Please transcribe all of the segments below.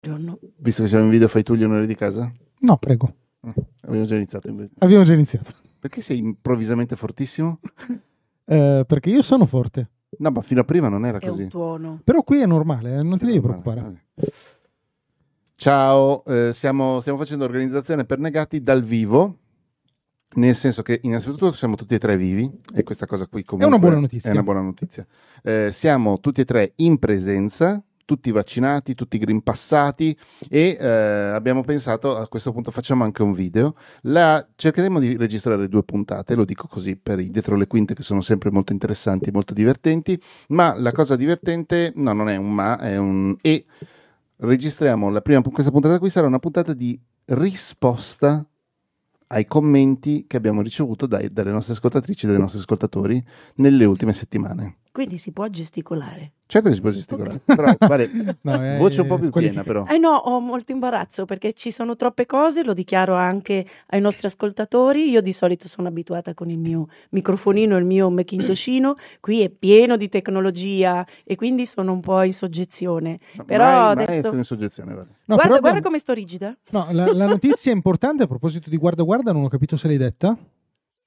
Buongiorno. Visto che siamo in video, fai tu gli onori di casa? No, prego. Ah, Abbiamo già iniziato invece. Abbiamo già iniziato. Perché sei improvvisamente fortissimo? Eh, perché io sono forte. No, ma fino a prima non era È così. un tuono. Però qui è normale, eh, non ti devi Normale, preoccupare. vabbè. Ciao, eh, stiamo, stiamo facendo organizzazione per negati dal vivo, nel senso che innanzitutto siamo tutti e tre vivi e questa cosa qui comunque una buona notizia. È una buona notizia. Eh, siamo tutti e tre in presenza, tutti vaccinati, tutti green passati e eh, abbiamo pensato a questo punto facciamo anche un video. La- cercheremo di registrare due puntate, lo dico così per i dietro le quinte che sono sempre molto interessanti molto divertenti, ma la cosa divertente, no, non è un ma, è un e. Registriamo la prima, questa puntata qui sarà una puntata di risposta ai commenti che abbiamo ricevuto dai- dalle nostre ascoltatrici e dai nostri ascoltatori nelle ultime settimane. Quindi si può gesticolare. Certo che si può gesticolare, però guarda, No, è voce un po' più piena però. Eh no, ho molto imbarazzo perché ci sono troppe cose, lo dichiaro anche ai nostri ascoltatori. Io di solito sono abituata con il mio microfonino, il mio Macintoshino, qui è pieno di tecnologia e quindi sono un po' in soggezione. Però mai, mai adesso- essere in soggezione, guarda. No, guarda, però guarda abbiamo- come sto rigida. no, la, la notizia importante a proposito di guarda guarda, non ho capito se l'hai detta.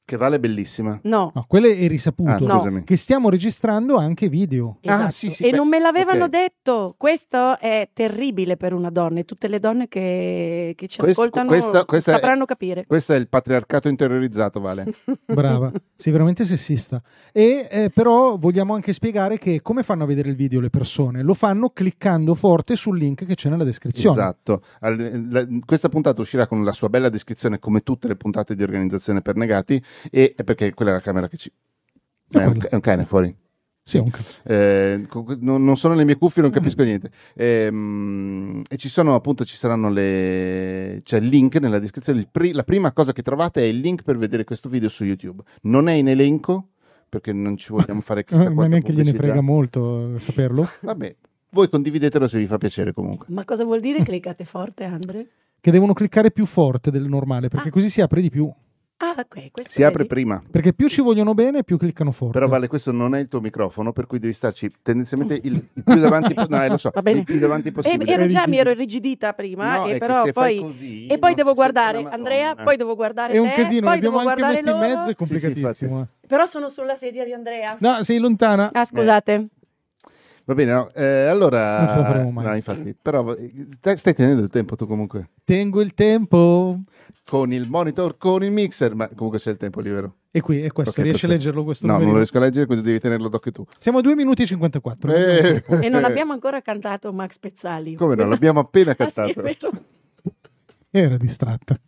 Che vale è bellissima. No, No, quello è risaputo. Ah, No. Che stiamo registrando anche video. Ah, esatto. sì, sì, e beh, non me l'avevano ok. detto. Questo è terribile per una donna e tutte le donne che, che ci Questo- ascoltano questa- questa è- sapranno capire. Questo è il patriarcato interiorizzato, Vale. Brava, sei veramente sessista. E eh, però vogliamo anche spiegare che come fanno a vedere il video le persone? Lo fanno cliccando forte sul link che c'è nella descrizione. Esatto. Al- la- questa puntata uscirà con la sua bella descrizione, come tutte le puntate di organizzazione per negati, e è perché quella è la camera che ci. È È un, è un cane fuori. Sì, un. Eh, non, non sono le mie cuffie, non capisco niente. Ehm, e ci sono appunto, ci saranno le. C'è il link nella descrizione. Pri- la prima cosa che trovate è il link per vedere questo video su YouTube. Non è in elenco perché non ci vogliamo fare chissà ma neanche gliene frega molto eh, saperlo. Vabbè, voi condividetelo se vi fa piacere comunque. Ma cosa vuol dire cliccate forte, Andre? Che devono cliccare più forte del normale perché Ah. così si apre di più. Ah, ok. Questo Si apre vedi? prima. Perché più ci vogliono bene, più cliccano forte. Però Vale, questo non è il tuo microfono, per cui devi starci tendenzialmente il, il più davanti, po- no, eh, lo so, Va bene. il più davanti E, possibile. ero già, mi ero irrigidita prima, No, è e però poi... così, E poi devo guardare Andrea, poi devo guardare È un te, casino, poi l'abbiamo devo anche guardare messo in loro. mezzo, è complicatissimo. eh. Però sono sulla sedia di Andrea. No, sei lontana. Ah, scusate. Va bene, no, eh, allora... Non. No, infatti, però eh, stai tenendo il tempo tu comunque. Tengo il tempo. Con il monitor, con il mixer, ma comunque c'è il tempo libero. E qui è questo, Ok, riesci a perfetto. leggerlo questo No, non numerino? lo riesco a leggere, quindi devi tenerlo d'occhio tu. Siamo a 2 minuti e 54. Eh, E non abbiamo ancora cantato Max Pezzali. Come no, l'abbiamo appena Ah, sì, cantato. Era distratta.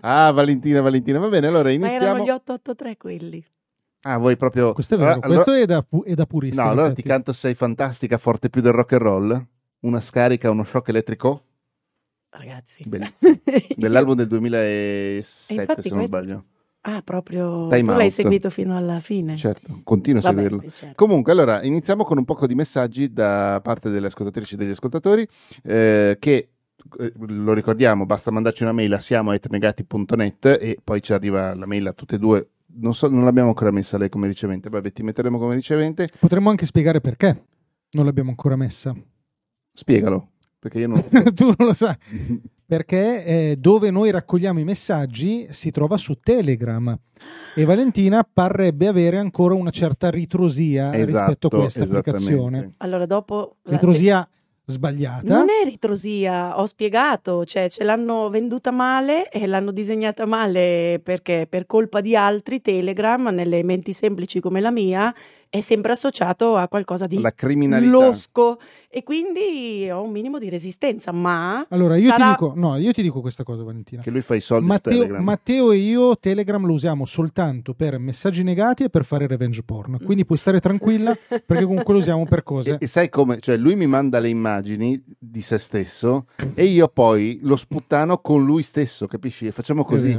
Ah, Valentina, Valentina. Va bene, allora Ma erano iniziamo. gli 883 quelli. Ah, vuoi proprio... Questo è vero, allora- questo è da, pu- è da purista. No, allora ti canto Sei fantastica, forte più del rock and roll. Una scarica, uno shock elettrico. Ragazzi. Dell'album del 2007, E infatti se non questo- sbaglio. Ah, proprio... Time tu l'hai out. seguito fino alla fine. Certo, continuo a Vabbè, seguirlo. certo. Comunque, allora, iniziamo con un po' di messaggi da parte delle ascoltatrici e degli ascoltatori eh, che, eh, lo ricordiamo, basta mandarci una mail a siamo.negati.net e poi ci arriva la mail a tutte e due. Non, so, non l'abbiamo ancora messa lei come ricevente, vabbè, ti metteremo come ricevente. Potremmo anche spiegare perché non l'abbiamo ancora messa. Spiegalo, perché io non... tu non lo sai. Perché eh, dove noi raccogliamo i messaggi si trova su Telegram e Valentina parrebbe avere ancora una certa ritrosia rispetto a questa applicazione. Allora, dopo... la- Ritrosia sbagliata. Non è ritrosia, ho spiegato, cioè ce l'hanno venduta male e l'hanno disegnata male perché per colpa di altri Telegram nelle menti semplici come la mia è sempre associato a qualcosa di La criminalità. losco e quindi ho un minimo di resistenza, ma Allora io Sarà- ti dico, no, io ti dico questa cosa Valentina. Che lui fa i soldi su Matteo, Telegram. Matteo e io Telegram lo usiamo soltanto per messaggi negati e per fare revenge porn. Quindi puoi stare tranquilla perché comunque lo usiamo per E, cose. e sai come? Cioè, lui mi manda le immagini di se stesso e io poi lo sputtano con lui stesso, capisci? E facciamo È così.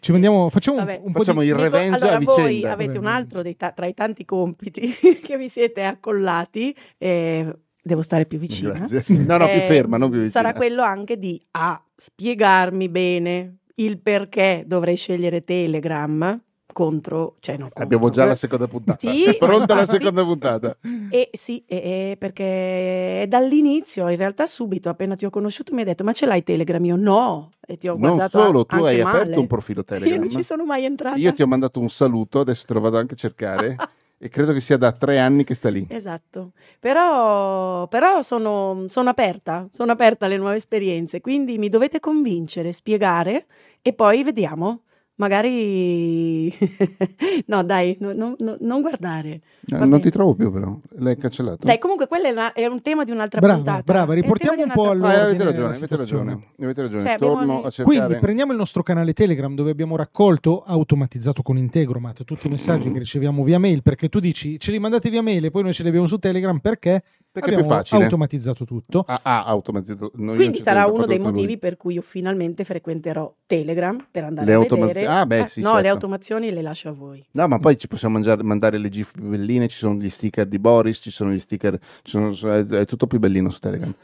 Ci mandiamo, facciamo un- Vabbè. un, po' Facciamo di... il Dico, revenge allora a voi vicenda. avete un altro dei ta- tra i tanti compiti che vi siete accollati e devo stare più vicina. Grazie. No, no, più Eh, ferma, non più vicina. Sarà quello anche di A, spiegarmi bene il perché dovrei scegliere Telegram contro, cioè no, contro, Abbiamo già la seconda puntata. Sì, è pronta la seconda puntata. E sì, e- e perché dall'inizio, in realtà subito, appena ti ho conosciuto, mi hai detto, ma ce l'hai Telegram? Io no, e ti ho Non guardato solo, tu hai male. aperto un profilo Sì, io Telegram. non ci sono mai entrata. Io ti ho mandato un saluto, adesso te lo vado anche a cercare. e credo che sia da tre anni che sta lì. Esatto, però, però sono, sono aperta, sono aperta alle nuove esperienze, quindi mi dovete convincere, spiegare e poi vediamo. Magari no, dai, no- no- no- non guardare. Eh, non bene. ti trovo più, però. L'hai cancellato. Dai, comunque quello è, una- è un tema di un'altra Brava, puntata. brava, riportiamo un po' Ah, all'ordine avete ragione, la avete ragione, avete ragione. Cioè, abbiamo Torno lì- a cercare. Quindi prendiamo il nostro canale Telegram dove abbiamo raccolto, automatizzato con Integromat, tutti i messaggi che riceviamo via mail, perché tu dici ce li mandate via mail e poi noi ce li abbiamo su Telegram perché, Perché è più abbiamo facile. automatizzato tutto. Ah, ah, automatizzato. No, Quindi sarà uno dei motivi lui. per cui io finalmente frequenterò Telegram per andare Le a automazio- vedere. ah, beh, Eh, sì, no, certo. le automazioni le lascio a voi. No, ma poi ci possiamo mangiare- mandare le gif più belline, ci sono gli sticker di Boris, ci sono gli sticker, ci sono- è, tutto più bellino su Telegram,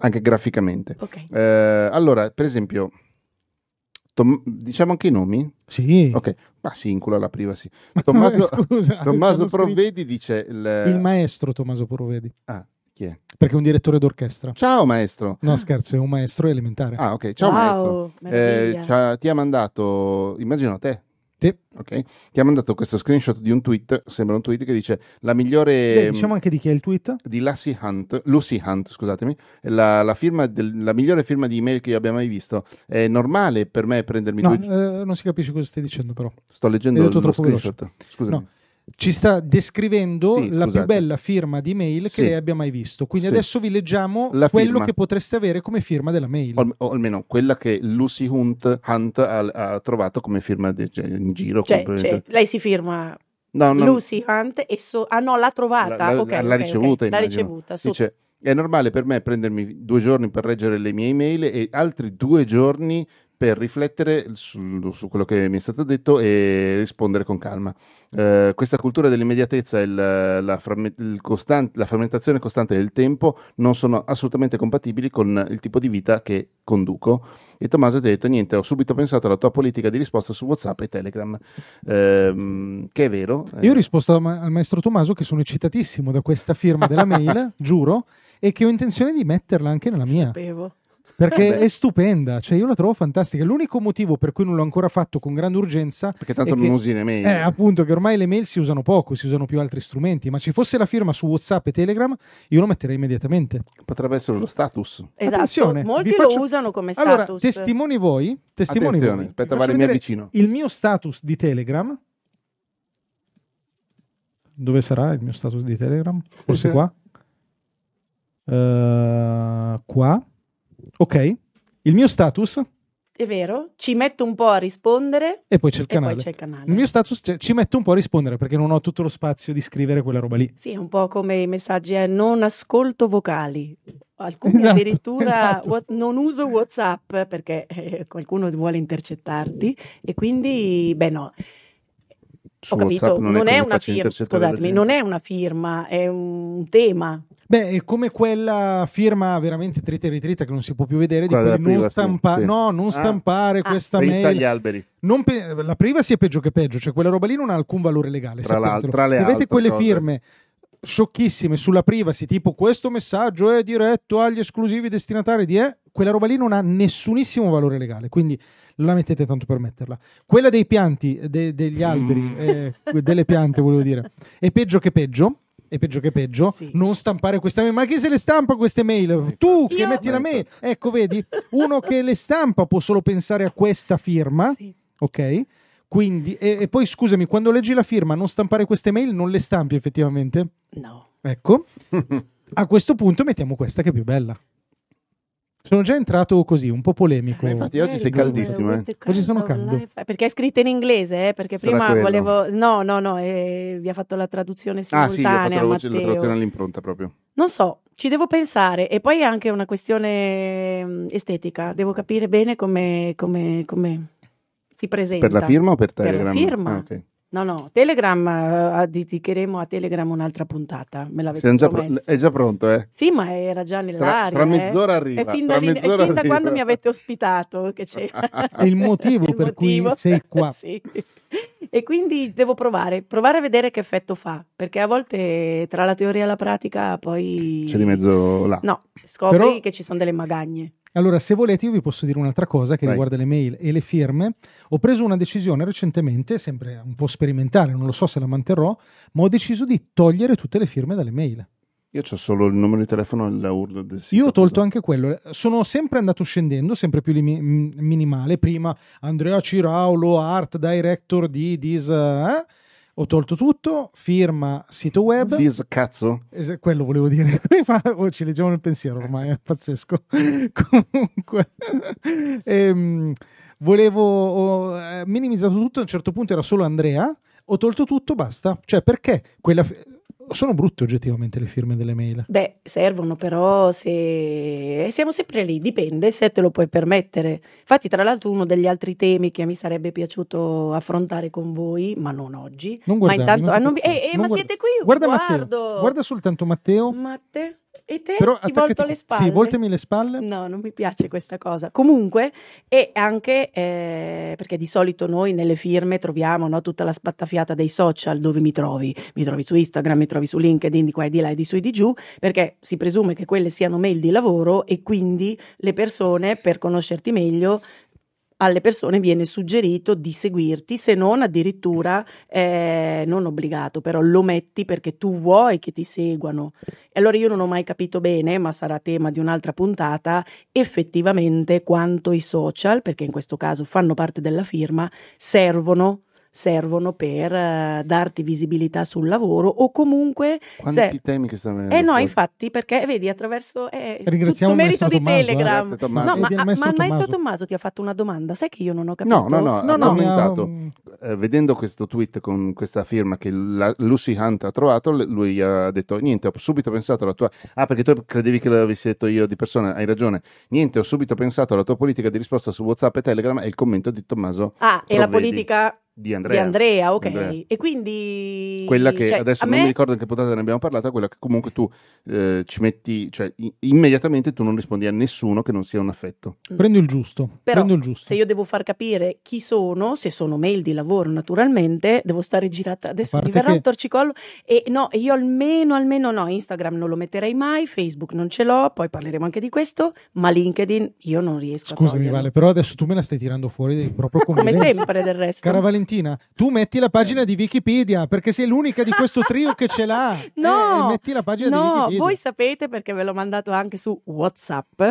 anche graficamente. Ok. Eh, allora, per esempio, Tom- diciamo anche i nomi? Sì. Ok, ma sì, in culo alla privacy. Tommaso, Scusa, Tommaso Provvedi dice... il- Il maestro Tommaso Provedi, ah, chi è? perché è un direttore d'orchestra. Ciao maestro. No, scherzo, è un maestro elementare. Ah, ok, ciao Wow, maestro. Eh, ti ha mandato, immagino te, Sì. ok? Ti ha mandato questo screenshot di un tweet, sembra un tweet che dice la migliore... Beh, diciamo anche di chi è il tweet. di Lassie Hunt, Lucy Hunt, scusatemi, la, la firma del- la migliore firma di email che io abbia mai visto. È normale per me prendermi No, due... eh, non si capisce cosa stai dicendo però. Sto leggendo lo screenshot. Scusami. No. Ci sta descrivendo Sì, la più bella firma di mail che Sì. lei abbia mai visto. Quindi Sì. adesso vi leggiamo La quello firma. che potreste avere come firma della mail. O, al- o almeno quella che Lucy Hunt, Hunt ha, ha trovato come firma de- cioè, in giro. Cioè, cioè, lei si firma no, no, Lucy Hunt e so- ah no, l'ha trovata. La- la- ok, l'ha ok, ok. ricevuta, L'ha immagino. ricevuta. su- Dice, è normale per me prendermi due giorni per leggere le mie email e altri due giorni per riflettere su, su quello che mi è stato detto e rispondere con calma. Eh, questa cultura dell'immediatezza e il- la, costan- la frammentazione costante del tempo non sono assolutamente compatibili con il tipo di vita che conduco. E Tommaso ti ha detto: Niente, ho subito pensato alla tua politica di risposta su WhatsApp e Telegram, Ehm, che è vero. Io ho risposto al maestro Tommaso che sono eccitatissimo da questa firma della mail, giuro, e che ho intenzione di metterla anche nella mia. Sapevo. Perché Beh. è stupenda, cioè io la trovo fantastica. L'unico motivo per cui non l'ho ancora fatto con grande urgenza perché tanto è non che- usi le mail. è appunto che ormai le mail si usano poco, si usano più altri strumenti, ma ci fosse la firma su WhatsApp e Telegram, io lo metterei immediatamente. Potrebbe essere lo status. Esatto. Attenzione, Molti faccio- lo usano come Allora, status. testimoni voi, testimoni Attenzione, voi. aspetta, vale, mi avvicino. Il mio status di Telegram. Dove sarà il mio status di Telegram? Forse qua. Eh, qua. Ok. Il mio status È vero? Ci metto un po' a rispondere e poi c'è il e canale. poi c'è il canale. Il mio status cioè, ci metto un po' a rispondere perché non ho tutto lo spazio di scrivere quella roba lì. Sì, è un po' come i messaggi, eh, non ascolto vocali. Alcuni Esatto, addirittura esatto. wa- non uso WhatsApp perché eh, qualcuno vuole intercettarti e quindi, beh no, Su ho capito, WhatsApp non, è è, una firma, scusatemi, non è una firma, è un tema. Beh, è come quella firma veramente trita e ritrita che non si può più vedere Quella di quelli non privacy, stampa- sì. no, non Ah. stampare Ah. questa mail. agli alberi. Non pe- la privacy è peggio che peggio, cioè quella roba lì non ha alcun valore legale. Tra tra le Se avete quelle cose. firme sciocchissime sulla privacy, tipo questo messaggio è diretto agli esclusivi destinatari di E, quella roba lì non ha nessunissimo valore legale, quindi la mettete tanto per metterla. Quella dei pianti, de- degli alberi, eh, delle piante volevo dire, è peggio che peggio. È peggio che peggio, Sì. non stampare queste mail. Ma chi se le stampa queste mail? Tu che Io- metti la Ma mail. Ecco, vedi, uno che le stampa può solo pensare a questa firma Sì. ok? Quindi, e, e poi scusami, quando leggi la firma, non stampare queste mail, non le stampi effettivamente? No. Ecco, a questo punto mettiamo questa che è più bella. Sono già entrato così, un po' polemico. Eh, infatti oggi sei caldissimo, eh. Oggi sono caldo. Perché è scritta in inglese, eh? perché Sarà prima quello. volevo... No, no, no, eh, vi ha fatto la traduzione Ah sì, ho fatto simultanea la voce la traduzione all'impronta proprio. Non so, ci devo pensare e poi è anche una questione mm, estetica, devo capire bene come, come- come si presenta. Per la firma o per Per la Telegram? firma. Ah, ok. No, no, Telegram, eh, dedicheremo a Telegram un'altra puntata, me l'avete già pro- è già pronto, eh? Sì, ma era già Tra, nell'aria. tra eh. mezz'ora arriva. È fin, tra dall'in- è fin da quando mi avete ospitato che c'è È il motivo per cui sei qua. Sì. e quindi devo provare, provare a vedere che effetto fa, perché a volte tra la teoria e la pratica poi... C'è di mezzo là. No, scopri Però... che ci sono delle magagne. Allora, se volete, io vi posso dire un'altra cosa che Vai. riguarda le mail e le firme. Ho preso una decisione recentemente, sempre un po' sperimentale, non lo so se la manterrò, ma ho deciso di togliere tutte le firme dalle mail. Io ho solo il numero di telefono e la URL del sito. Io ho tolto anche quello. Sono sempre andato scendendo, sempre più limi- minimale. Prima Andrea Ciraulo, art director di This. Eh? Ho tolto tutto, firma sito web. This cazzo? Quello volevo dire. oh, ci leggiamo nel pensiero ormai, è pazzesco. Comunque, ehm, volevo. Ho eh, minimizzato tutto. A un certo punto era solo Andrea. Ho tolto tutto, basta. Cioè, perché quella sono brutte oggettivamente le firme delle mail. Beh, servono però se siamo sempre lì, dipende se te lo puoi permettere. Infatti, tra l'altro, uno degli altri temi che mi sarebbe piaciuto affrontare con voi, ma non oggi. Non guardarmi, ma intanto, non ah, non, eh, eh, ma guarda. siete qui? Guarda Matteo, guarda soltanto Matteo. Matteo. E te Però ti volto le spalle? Sì, voltami le spalle. No, non mi piace questa cosa. Comunque, e anche eh, perché di solito noi nelle firme troviamo no, tutta la spattafiata dei social dove mi trovi. Mi trovi su Instagram, mi trovi su LinkedIn, di qua e di là e di su e di giù, perché si presume che quelle siano mail di lavoro e quindi le persone, per conoscerti meglio, alle persone viene suggerito di seguirti, se non addirittura eh, non obbligato, però lo metti perché tu vuoi che ti seguano. E allora io non ho mai capito bene, ma sarà tema di un'altra puntata, effettivamente quanto i social, perché in questo caso fanno parte della firma, servono servono per uh, darti visibilità sul lavoro o comunque quanti se... temi che stanno venendo eh no fuori. infatti perché vedi attraverso eh, Ringraziamo tutto merito di Tommaso, Telegram eh. no, ma, ma, il maestro, maestro Tommaso ti ha fatto una domanda sai che io non ho capito no no no, no, no commentato no. Eh, vedendo questo tweet con questa firma che la, Lucy Hunt ha trovato lui ha detto niente ho subito pensato alla tua ah perché tu credevi che l'avessi detto io di persona hai ragione niente ho subito pensato alla tua politica di risposta su Whatsapp e Telegram e il commento di Tommaso ah e la politica di Andrea. Di Andrea, ok. Andrea. E quindi... Quella che cioè, adesso non me... mi ricordo in che puntata ne abbiamo parlato, quella che comunque tu eh, ci metti, cioè i- immediatamente tu non rispondi a nessuno che non sia un affetto. Mm. Prendo il giusto. Però Prendo il giusto. se io devo far capire chi sono, se sono mail di lavoro naturalmente, devo stare girata, adesso mi verrà che... un torcicollo e no, io almeno, almeno no, Instagram non lo metterei mai, Facebook non ce l'ho, poi parleremo anche di questo, ma LinkedIn io non riesco Scusami, a Scusami Vale, però adesso tu me la stai tirando fuori proprio come sempre del resto. Cara Valentina, Valentina, tu metti la pagina di Wikipedia perché sei l'unica di questo trio che ce l'ha. No, eh, metti la pagina no, di Wikipedia. voi sapete perché ve l'ho mandato anche su WhatsApp,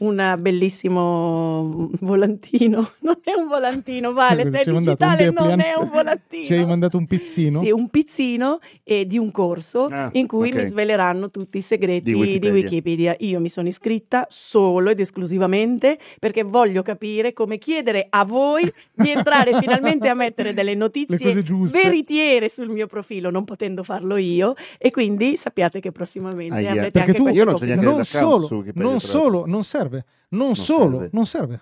un bellissimo volantino. Non è un volantino, Vale, stai digitale, non è un volantino. Ci hai mandato un pizzino? Sì, un pizzino eh, di un corso ah, in cui okay. mi sveleranno tutti i segreti di Wikipedia. di Wikipedia. Io mi sono iscritta solo ed esclusivamente perché voglio capire come chiedere a voi di entrare finalmente a mettere mettere delle notizie veritiere sul mio profilo, non potendo farlo io, e quindi sappiate che prossimamente Aia. avrete Perché anche tu, io non, non solo, non solo, non serve, non, non solo, serve. non serve.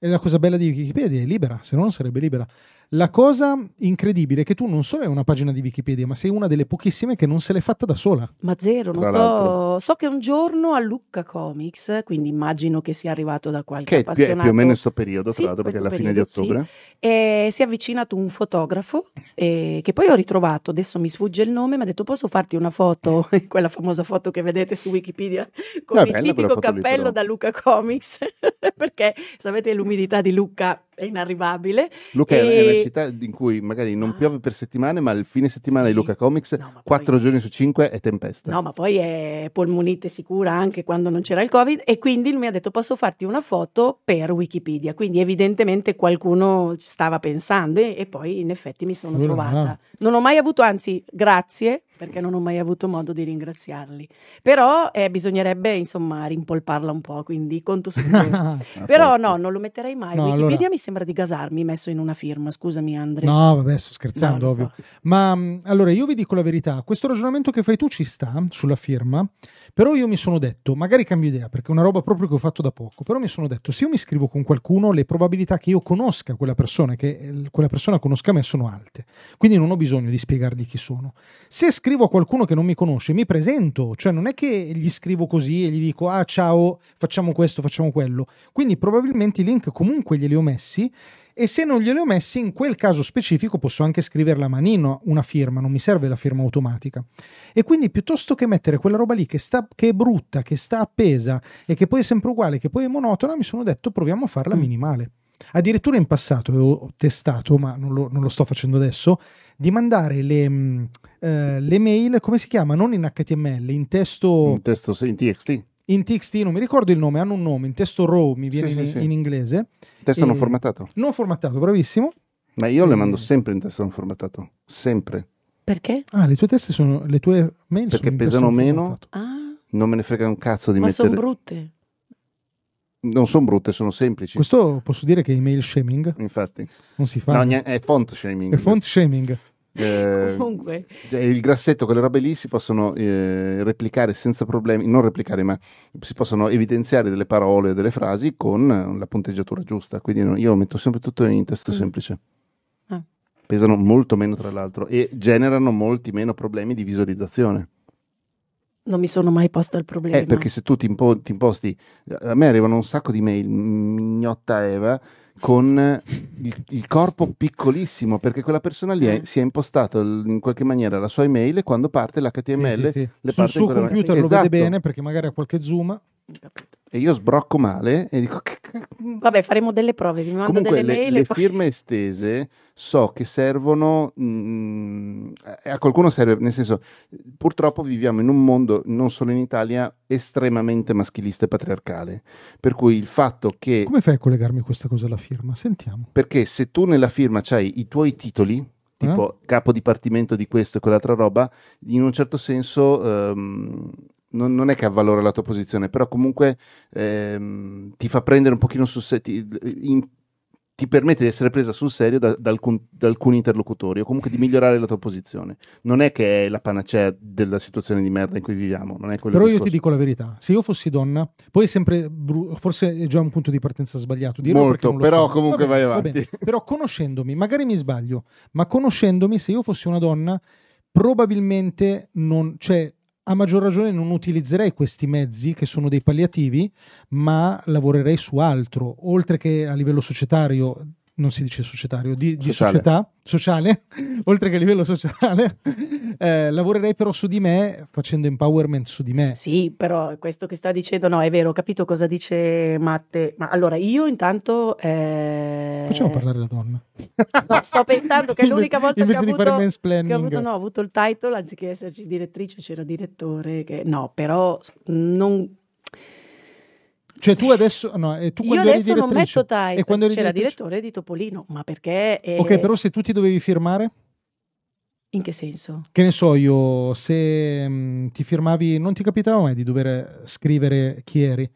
E la cosa bella di Wikipedia è libera, se no non sarebbe libera. La cosa incredibile è che tu non solo hai una pagina di Wikipedia, ma sei una delle pochissime che non se l'è fatta da sola. Ma zero, non sto... so che un giorno a Lucca Comics, quindi immagino che sia arrivato da qualche che appassionato. Che è più o meno in questo periodo, sì, tra l'altro, perché è la fine di ottobre. Sì. E si è avvicinato un fotografo eh, che poi ho ritrovato, adesso mi sfugge il nome, mi ha detto posso farti una foto, quella famosa foto che vedete su Wikipedia, con no, il tipico cappello da Lucca Comics, perché sapete l'umidità di Lucca è inarrivabile. Luca e... è una città in cui magari non ah. piove per settimane, ma il fine settimana sì. di Luca Comics, no, quattro poi... giorni su cinque è tempesta. No, ma poi è polmonite sicura anche quando non c'era il Covid e quindi mi ha detto posso farti una foto per Wikipedia. Quindi evidentemente qualcuno stava pensando e, e poi in effetti mi sono trovata. Non ho mai avuto, anzi, grazie perché non ho mai avuto modo di ringraziarli. Però eh, bisognerebbe, insomma, rimpolparla un po', quindi conto su quello. Però no, non lo metterei mai. No, Wikipedia allora... mi sembra di gasarmi messo in una firma, scusami Andrea. No, vabbè, sto scherzando, no, ovvio. So. Ma mm, allora io vi dico la verità, questo ragionamento che fai tu ci sta sulla firma, però io mi sono detto, magari cambio idea, perché è una roba proprio che ho fatto da poco, però mi sono detto, se io mi scrivo con qualcuno, le probabilità che io conosca quella persona, che quella persona conosca me, sono alte. Quindi non ho bisogno di spiegargli chi sono. Se scrivo a qualcuno che non mi conosce, mi presento, cioè non è che gli scrivo così e gli dico, ah ciao, facciamo questo, facciamo quello. Quindi probabilmente i link comunque glieli ho messi e se non glieli ho messi, in quel caso specifico posso anche scriverla a manino una firma, non mi serve la firma automatica. E quindi piuttosto che mettere quella roba lì che, sta, che è brutta, che sta appesa e che poi è sempre uguale, che poi è monotona, mi sono detto proviamo a farla mm. minimale. Addirittura in passato ho testato, ma non lo, non lo sto facendo adesso, di mandare le, mm, eh, le, mail, come si chiama? Non in HTML, in testo... In testo, in TXT in TXT, non mi ricordo il nome, hanno un nome, in testo RAW mi viene sì, in, sì, in, inglese. Testo non formattato. Non formattato, bravissimo. Ma io e... le mando sempre in testo non formattato, sempre. Perché? Ah, le tue teste sono, le tue mail Perché pesano meno, ah. non me ne frega un cazzo di Ma mettere... Ma sono brutte. Non sono brutte, sono semplici. Questo posso dire che è email shaming? Infatti. Non si fa. No, è font shaming. È font shaming. Eh, Comunque. Il grassetto, quelle robe lì si possono eh, replicare senza problemi, non replicare, ma si possono evidenziare delle parole, delle frasi con la punteggiatura giusta. Quindi io metto sempre tutto in testo mm. semplice. Ah. Pesano molto meno, tra l'altro, e generano molti meno problemi di visualizzazione. Non mi sono mai posto il problema. Eh, perché se tu ti, impo- ti imposti, a me arrivano un sacco di mail, mignotta Eva, con il, il, corpo piccolissimo, perché quella persona lì è, eh. si è impostato in qualche maniera la sua email e quando parte l'HTML sì, sì, sì. le Sul suo computer lo esatto. vede bene perché magari ha qualche zoom. E io sbrocco male e dico... Vabbè, faremo delle prove, vi mando Comunque, delle le, mail. Le poi... firme estese so che servono, mh, mm, a qualcuno serve, nel senso, purtroppo viviamo in un mondo, non solo in Italia, estremamente maschilista e patriarcale. Per cui il fatto che... Come fai a collegarmi questa cosa alla firma? Sentiamo. Perché se tu nella firma hai i tuoi titoli, tipo eh? capo dipartimento di questo e quell'altra roba, in un certo senso... Um, non, non, è che avvalora la tua posizione, però comunque ehm, ti fa prendere un pochino sul serio, ti permette di essere presa sul serio da, da, alcun, da, alcuni interlocutori o comunque di migliorare la tua posizione. Non è che è la panacea della situazione di merda in cui viviamo. Però io ti dico la verità: se io fossi donna, poi è sempre, forse è già un punto di partenza sbagliato. Dirlo Molto, però so. comunque bene, vai avanti. Però conoscendomi, magari mi sbaglio, ma conoscendomi, se io fossi una donna, probabilmente non. Cioè, a maggior ragione non utilizzerei questi mezzi che sono dei palliativi, ma lavorerei su altro, oltre che a livello societario non si dice societario, di, di società sociale, oltre che a livello sociale, eh, lavorerei però su di me, facendo empowerment su di me. Sì, però questo che sta dicendo, no, è vero, ho capito cosa dice Matte. Ma allora io intanto... Eh... Facciamo parlare la donna. No, sto pensando che è l'unica volta che ho, avuto, che ho, avuto, no, ho avuto il title, anziché esserci direttrice, c'era direttore. Che... No, però non cioè tu adesso, no, e tu Io adesso non metto title, c'era direttrice? direttore di Topolino, ma perché... È... Ok, però se tu ti dovevi firmare? In che senso? Che ne so io, se mh, mm, ti firmavi, non ti capitava mai di dover scrivere chi eri?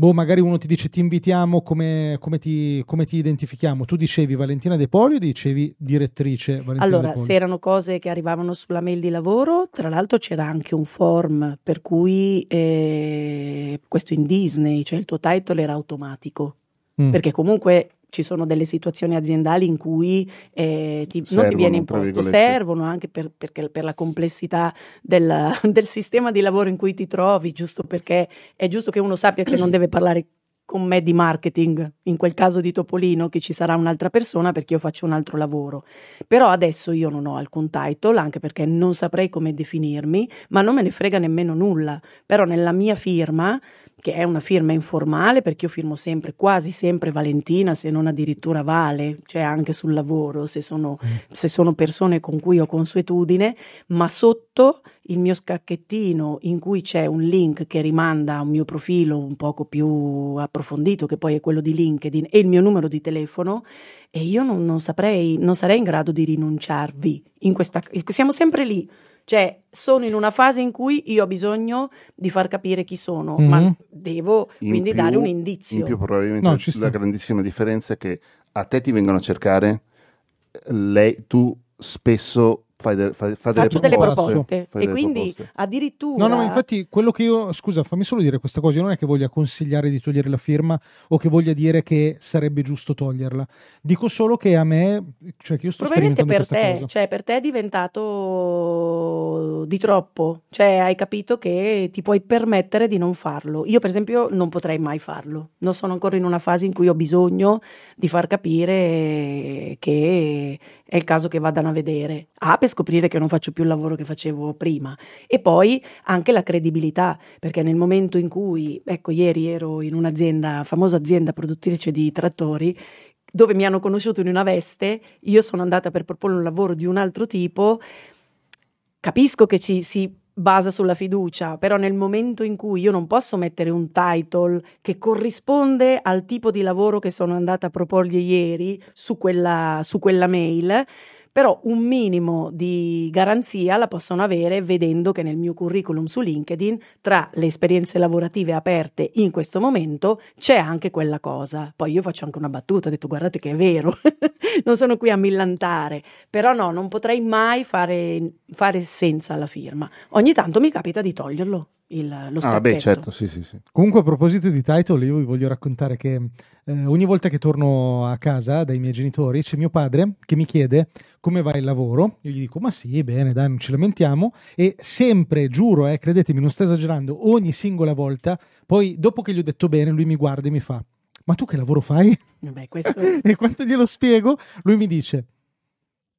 Boh, magari uno ti dice ti invitiamo, come, come, ti, come ti, identifichiamo? Tu dicevi Valentina De Poli o dicevi direttrice Valentina Allora, se erano cose che arrivavano sulla mail di lavoro, tra l'altro c'era anche un form per cui eh, questo in Disney, cioè il tuo title era automatico. Mm. Perché comunque ci sono delle situazioni aziendali in cui eh, ti, servono, non ti viene imposto, servono anche per, perché, per la complessità del, del, sistema di lavoro in cui ti trovi, giusto perché è giusto che uno sappia che non deve parlare con me di marketing, in quel caso di Topolino, che ci sarà un'altra persona perché io faccio un altro lavoro. Però adesso io non ho alcun title, anche perché non saprei come definirmi, ma non me ne frega nemmeno nulla. Però nella mia firma che è una firma informale perché io firmo sempre, quasi sempre Valentina, se non addirittura Vale, cioè anche sul lavoro, se sono, mm. se sono persone con cui ho consuetudine, ma sotto il mio scacchettino in cui c'è un link che rimanda a un mio profilo un poco più approfondito, che poi è quello di LinkedIn, e il mio numero di telefono, e io non, non saprei, non sarei in grado di rinunciarvi. In questa, siamo sempre lì cioè, sono in una fase in cui io ho bisogno di far capire chi sono, mm-hmm. ma devo in quindi più, dare un indizio. In più, probabilmente no, la grandissima differenza è che a te ti vengono a cercare, lei, tu spesso fai, de, fai, fai faccio delle proposte, delle proposte. e delle quindi proposte. addirittura no no infatti quello che io scusa fammi solo dire questa cosa io non è che voglia consigliare di togliere la firma o che voglia dire che sarebbe giusto toglierla dico solo che a me cioè che io sto probabilmente per te cosa. cioè per te è diventato di troppo cioè hai capito che ti puoi permettere di non farlo io per esempio non potrei mai farlo non sono ancora in una fase in cui ho bisogno di far capire che è il caso che vadano a vedere. A, per scoprire che non faccio più il lavoro che facevo prima e poi anche la credibilità, perché nel momento in cui, ecco, ieri ero in un'azienda, famosa azienda produttrice di trattori, dove mi hanno conosciuto in una veste, io sono andata per proporre un lavoro di un altro tipo, capisco che ci si basa sulla fiducia, però nel momento in cui io non posso mettere un title che corrisponde al tipo di lavoro che sono andata a proporgli ieri su quella, su quella mail, però un minimo di garanzia la possono avere vedendo che nel mio curriculum su LinkedIn, tra le esperienze lavorative aperte in questo momento, c'è anche quella cosa. Poi io faccio anche una battuta, ho detto guardate che è vero, non sono qui a millantare, però no, non potrei mai fare, fare senza la firma. Ogni tanto mi capita di toglierlo il, lo Ah, beh, certo, sì, sì, sì. Comunque, a proposito di title, io vi voglio raccontare che eh, ogni volta che torno a casa dai miei genitori, c'è mio padre che mi chiede come va il lavoro. Io gli dico, ma sì, bene, dai, non ci lamentiamo. E sempre, giuro, eh, credetemi, non sto esagerando, ogni singola volta, poi dopo che gli ho detto bene, lui mi guarda e mi fa, ma tu che lavoro fai? Beh, questo... e quando glielo spiego, lui mi dice,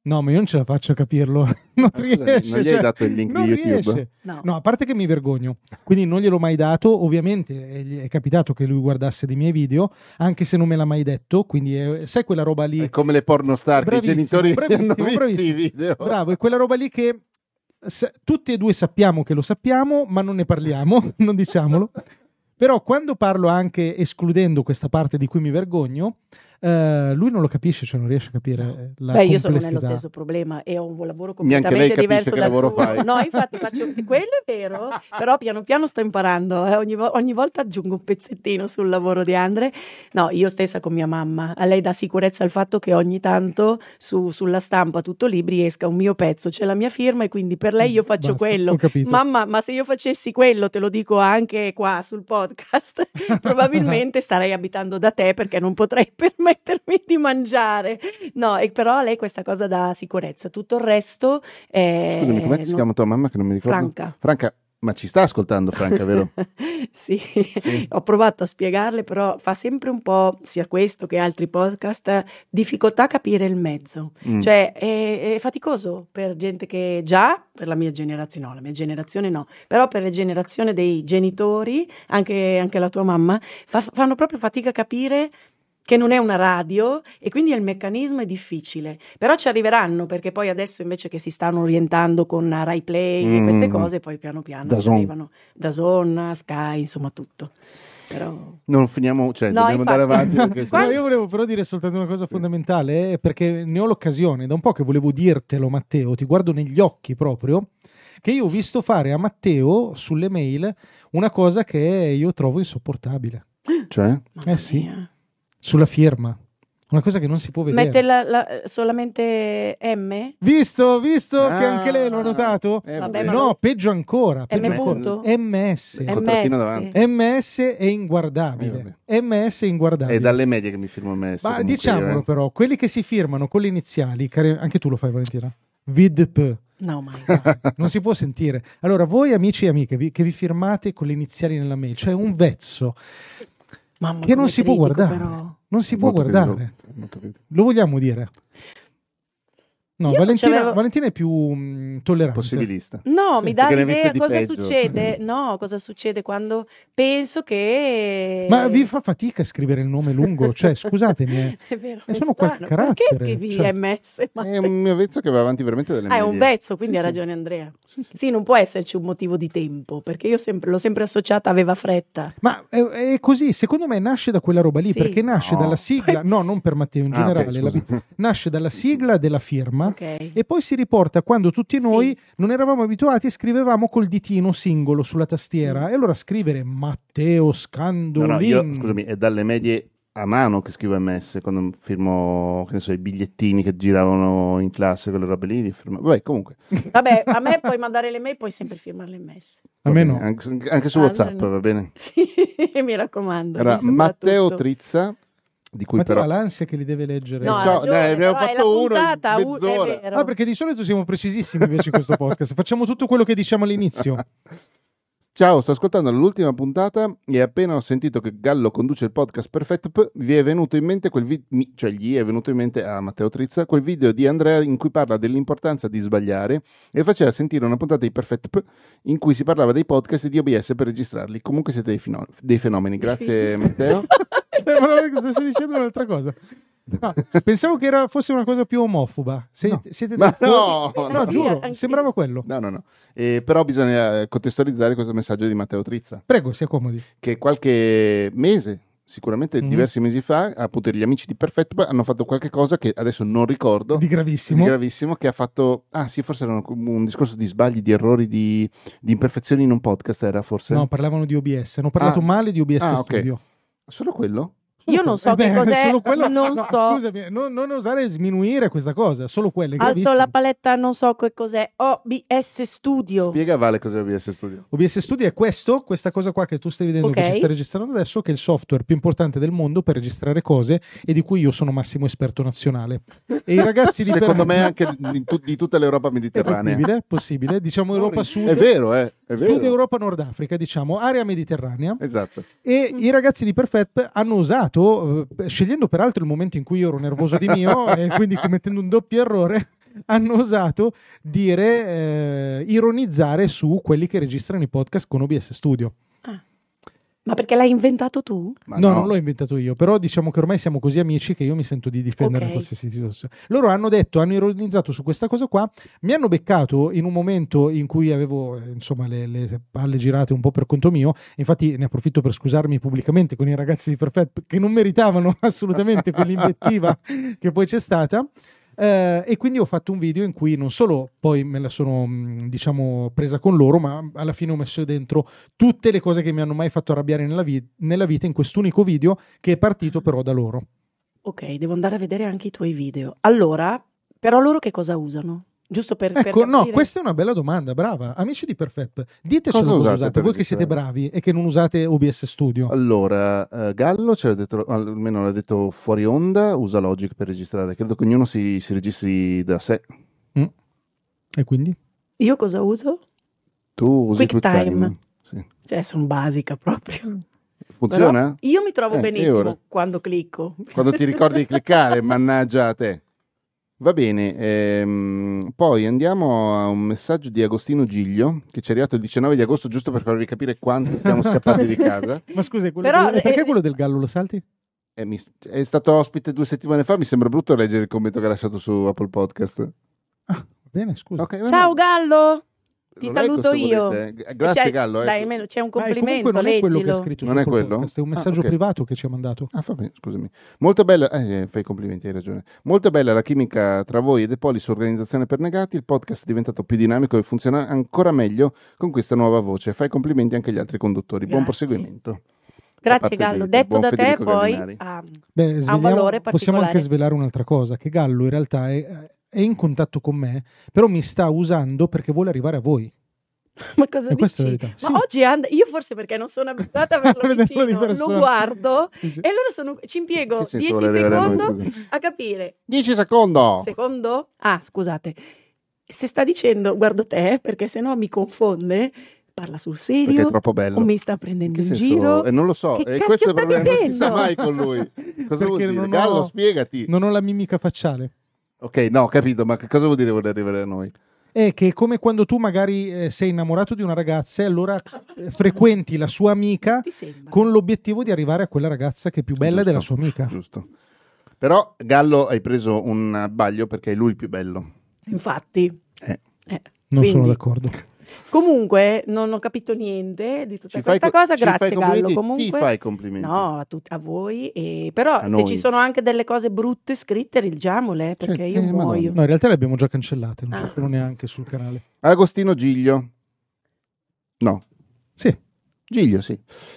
No, ma io non ce la faccio a capirlo. Non ah, riesce. Non gli hai cioè, dato il link di YouTube? No. no. a parte che mi vergogno. Quindi non gliel'ho mai dato. Ovviamente gli è capitato che lui guardasse dei miei video, anche se non me l'ha mai detto. Quindi è, sai quella roba lì. È come le pornostar che i genitori bravissimo, hanno visto i video. Bravo, è quella roba lì che se, tutti e due sappiamo che lo sappiamo, ma non ne parliamo, non diciamolo. Però quando parlo anche escludendo questa parte di cui mi vergogno, Uh, lui non lo capisce, cioè non riesce a capire no. la Beh, io sono nello stesso problema e ho un lavoro completamente diverso dal lavoro tuo. Fai. No, infatti faccio quello è vero, però piano piano sto imparando, eh. ogni, vo- ogni, volta aggiungo un pezzettino sul lavoro di Andre. No, io stessa con mia mamma, a lei dà sicurezza il fatto che ogni tanto su, sulla stampa tutto libri esca un mio pezzo, c'è la mia firma e quindi per lei io faccio Basta, quello. Mamma, ma se io facessi quello, te lo dico anche qua sul podcast, probabilmente starei abitando da te perché non potrei permettere permettermi di mangiare. No, e però a lei questa cosa dà sicurezza. Tutto il resto è... Scusami, come si chiama tua mamma che non mi ricordo? Franca. Franca, ma ci sta ascoltando Franca, vero? sì. sì, ho provato a spiegarle, però fa sempre un po', sia questo che altri podcast, difficoltà a capire il mezzo. Mm. Cioè è, è, faticoso per gente che già, per la mia generazione, no, la mia generazione no, però per la generazione dei genitori, anche, anche la tua mamma, fa, fanno proprio fatica a capire che non è una radio e quindi il meccanismo è difficile, però ci arriveranno perché poi adesso invece che si stanno orientando con Rai Play mm. e queste cose poi piano piano da arrivano da Zona, Sky, insomma tutto. Però... Non finiamo, cioè no, dobbiamo infatti. andare avanti. Perché no, io volevo però dire soltanto una cosa sì. fondamentale, eh, perché ne ho l'occasione, da un po' che volevo dirtelo Matteo, ti guardo negli occhi proprio, che io ho visto fare a Matteo sulle mail una cosa che io trovo insopportabile. Cioè? Mamma eh sì. Mia sulla firma. Una cosa che non si può vedere. Mette la, la, solamente M? Visto, visto ah, che anche lei l'ho notato? Eh, Vabbè, no, lo... peggio ancora. Peggio M. Ancora. MS. MS. MS è inguardabile. Eh, MS è inguardabile. È dalle medie che mi firmo MS. Ma diciamolo eh. però, quelli che si firmano con le iniziali, anche tu lo fai Valentina? VIDP. No, mai. non si può sentire. Allora, voi amici e amiche vi, che vi firmate con le iniziali nella mail, cioè un vezzo Mamma, che non si critico, può guardare. Però. Non si può guardare. Lo vogliamo dire. No, Valentina, Valentina, è più mh, mm, tollerante. Possibilista. No, sì. mi dà l'idea cosa peggio. succede. No, cosa succede quando penso che. Ma vi fa fatica a scrivere il nome lungo? Cioè, scusatemi, eh. è vero, è sono qualche carattere. Perché scrivi cioè... MS? È un mio vezzo che va avanti veramente delle Ah, è un vezzo, quindi sì, ha ragione Andrea. Sì, sì, non può esserci un motivo di tempo, perché io sempre, l'ho sempre associata aveva fretta. Ma è, è, così, secondo me nasce da quella roba lì, perché nasce no. dalla sigla, no, non per Matteo in generale, ah, okay, la, nasce dalla sigla della firma okay. e poi si riporta quando tutti noi sì. non eravamo abituati e scrivevamo col ditino singolo sulla tastiera. Mm. E allora scrivere Matteo Scandolin. No, no, io, scusami, è dalle medie a mano che scrivo MS quando firmo che ne so, i bigliettini che giravano in classe, quelle robe lì. Firmo... Vabbè, comunque. Vabbè, a me puoi mandare le mail, puoi sempre firmare l'MS. A me no. Anche, anche su ah, WhatsApp, no. va bene? Sì, mi raccomando. Allora, Matteo. Trizza. Di cui Matteo però... ha l'ansia che li deve leggere. No, Ciao, ragione, dai, abbiamo fatto uno puntata, in mezz'ora. Ah, perché di solito siamo precisissimi invece in questo podcast. Facciamo tutto quello che diciamo all'inizio. Ciao, sto ascoltando l'ultima puntata e appena ho sentito che Gallo conduce il podcast Perfetto vi è venuto in mente quel video, cioè gli è venuto in mente a Matteo Trizza quel video di Andrea in cui parla dell'importanza di sbagliare e faceva sentire una puntata di Perfetto in cui si parlava dei podcast e di OBS per registrarli. Comunque siete dei, fino- dei fenomeni. Grazie Matteo. Stai dicendo un'altra cosa. No, pensavo che era, fosse una cosa più omofoba. Se, no. Siete Ma no, no, no, giuro, sembrava quello. No, no, no. Eh, però bisogna contestualizzare questo messaggio di Matteo Trizza. Prego, si accomodi. Che qualche mese, sicuramente mm-hmm. diversi mesi fa, appunto gli amici di Perfetto hanno fatto qualche cosa che adesso non ricordo. Di gravissimo. Di gravissimo, che ha fatto... Ah sì, forse era un, un discorso di sbagli, di errori, di, di, imperfezioni in un podcast era forse? No, parlavano di OBS. Hanno parlato ah. male di OBS ah, Studio. Okay. Solo quello? Io non so eh che cos'è, quello... non no, so. Scusami, non, non, osare sminuire questa cosa, solo quelle. Alzo la paletta, non so che cos'è. OBS Studio. Spiega Vale cos'è OBS Studio. OBS Studio è questo, questa cosa qua che tu stai vedendo okay. che ci sta registrando adesso, che è il software più importante del mondo per registrare cose e di cui io sono massimo esperto nazionale. E i ragazzi di Secondo per... me anche di, tu, di, tutta l'Europa mediterranea. È possibile, possibile. Diciamo Europa Sud. È vero, eh. È vero. Sud Europa, Nord Africa, diciamo, area mediterranea. Esatto. E i ragazzi di Perfect hanno usato eh, scegliendo peraltro il momento in cui io ero nervoso di mio e quindi commettendo un doppio errore, hanno osato dire, eh, ironizzare su quelli che registrano i podcast con OBS Studio. Ma perché l'hai inventato tu? No, no, non l'ho inventato io, però diciamo che ormai siamo così amici che io mi sento di difendere okay. qualsiasi situazione. Loro hanno detto, hanno ironizzato su questa cosa qua, mi hanno beccato in un momento in cui avevo insomma le, le palle girate un po' per conto mio, infatti ne approfitto per scusarmi pubblicamente con i ragazzi di Perfetto che non meritavano assolutamente quell'invettiva che poi c'è stata. Eh, e quindi ho fatto un video in cui non solo poi me la sono diciamo presa con loro, ma alla fine ho messo dentro tutte le cose che mi hanno mai fatto arrabbiare nella, vi- nella vita in quest'unico video che è partito però da loro. Ok, devo andare a vedere anche i tuoi video. Allora, però loro che cosa usano? Giusto per, ecco, per no, questa è una bella domanda, brava. Amici di Perfect, ditecelo cosa, cosa usate, voi che siete bravi e che non usate OBS Studio. Allora, uh, Gallo, ce l'ha detto, almeno l'ha detto fuori onda, usa Logic per registrare. Credo che ognuno si, si registri da sé. Mm. E quindi? Io cosa uso? Tu usi QuickTime. QuickTime. Sì. Cioè, sono basica proprio. Funziona? Però io mi trovo eh, benissimo quando clicco. Quando ti ricordi di cliccare, mannaggia a te. Va bene, ehm, poi andiamo a un messaggio di Agostino Giglio che ci è arrivato il 19 di agosto giusto per farvi capire quanto siamo scappati di casa. Ma scusa, Però, di, perché eh, quello del gallo lo salti? È, mi, è, stato ospite due settimane fa, mi sembra brutto leggere il commento che ha lasciato su Apple Podcast. Ah, bene, scusa. Okay, Ciao Gallo! Ti saluto io. Grazie, Gallo. Eh. Dai, almeno c'è un complimento. Ah, non è quello che ha scritto non è quello? Podcast, è un messaggio ah, okay. privato che ci ha mandato. Ah, fa bene, scusami. Molto bella, eh, fai complimenti, hai ragione. Molto bella la chimica tra voi e De Polis Organizzazione per Negati. Il podcast è diventato più dinamico e funziona ancora meglio con questa nuova voce. Fai complimenti anche agli altri conduttori. Grazie. Buon proseguimento. Grazie Gallo, di, detto da te poi ha, Beh, ha un valore particolare. Possiamo anche svelare un'altra cosa, che Gallo in realtà è, è in contatto con me, però mi sta usando perché vuole arrivare a voi. Ma cosa e dici? Ma sì. oggi and- io forse perché non sono abituata a averlo vicino, lo guardo e allora sono, ci impiego 10 secondi a capire. 10 secondi! Secondo? Ah, scusate. Se sta dicendo guardo te perché sennò mi confonde, parla sul serio perché è troppo bello. o mi sta prendendo in giro e non lo so che e questo è il problema non si sa mai con lui cosa vuol dire Gallo ho, spiegati non ho la mimica facciale ok no ho capito ma che cosa vuol dire voler arrivare a noi è che è come quando tu magari eh, sei innamorato di una ragazza e allora eh, frequenti la sua amica con l'obiettivo di arrivare a quella ragazza che è più bella giusto, della sua amica. Giusto. Però Gallo hai preso un abbaglio perché è lui il più bello. Infatti. Eh. Eh, non quindi. sono d'accordo. Comunque, non ho capito niente di tutta ci questa fai, cosa. Grazie, Gallo. Comunque, ti fai complimenti. No, a, tut- a voi. E... Però, a se noi. ci sono anche delle cose brutte scritte, rileggiamole perché cioè, io eh, muoio. No, in realtà le abbiamo già cancellate, non ah. c'è neanche sul canale. Agostino Giglio. No. Sì. Giglio, sì.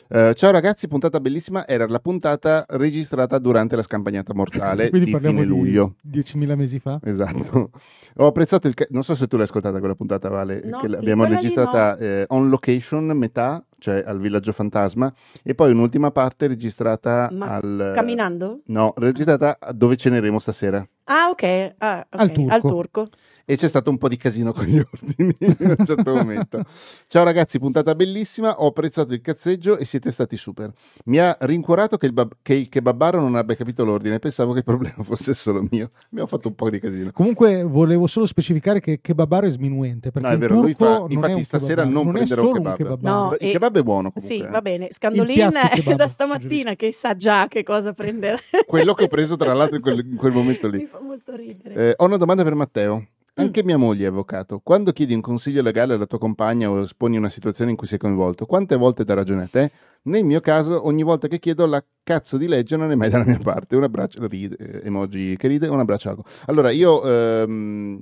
Uh, ciao ragazzi, puntata bellissima. Era la puntata registrata durante la scampagnata mortale Quindi di fine luglio. di 10.000 mesi fa. Esatto. Ho apprezzato il... Ca- non so se tu l'hai ascoltata quella puntata, Vale, No, che l'abbiamo registrata no. eh, on location, metà, cioè al Villaggio Fantasma, e poi un'ultima parte registrata Ma al... Camminando? No, registrata dove ceneremo stasera. Ah, ok. Ah, ok, Al turco. Al turco. E c'è stato un po' di casino con gli ordini a un certo momento. Ciao ragazzi, puntata bellissima. Ho apprezzato il cazzeggio e siete stati super. Mi ha rincuorato che il, bab- che il kebabaro non abbia capito l'ordine. Pensavo che il problema fosse solo mio. Abbiamo fatto un po' di casino. Comunque volevo solo specificare che kebabaro è sminuente perché No, è il vero, lui turco fa- non infatti è un stasera kebabaro, non non è prenderò solo kebab. un kebabaro. No, il e- kebab è buono comunque. Sì, eh. va bene. Scandolin piatto è kebab, da stamattina che sa già che cosa prendere. Quello che ho preso tra l'altro in quel, in quel momento lì. Fa molto ridere. Eh, ho una domanda per Matteo. Mm. Anche mia moglie è avvocato. Quando chiedi un consiglio legale alla tua compagna o esponi una situazione in cui sei coinvolto, quante volte dà ragione a te? Nel mio caso, ogni volta che chiedo la cazzo di legge non è mai dalla mia parte. Un abbraccio, ride, eh, emoji che ride, un abbraccio. Allora, io ehm,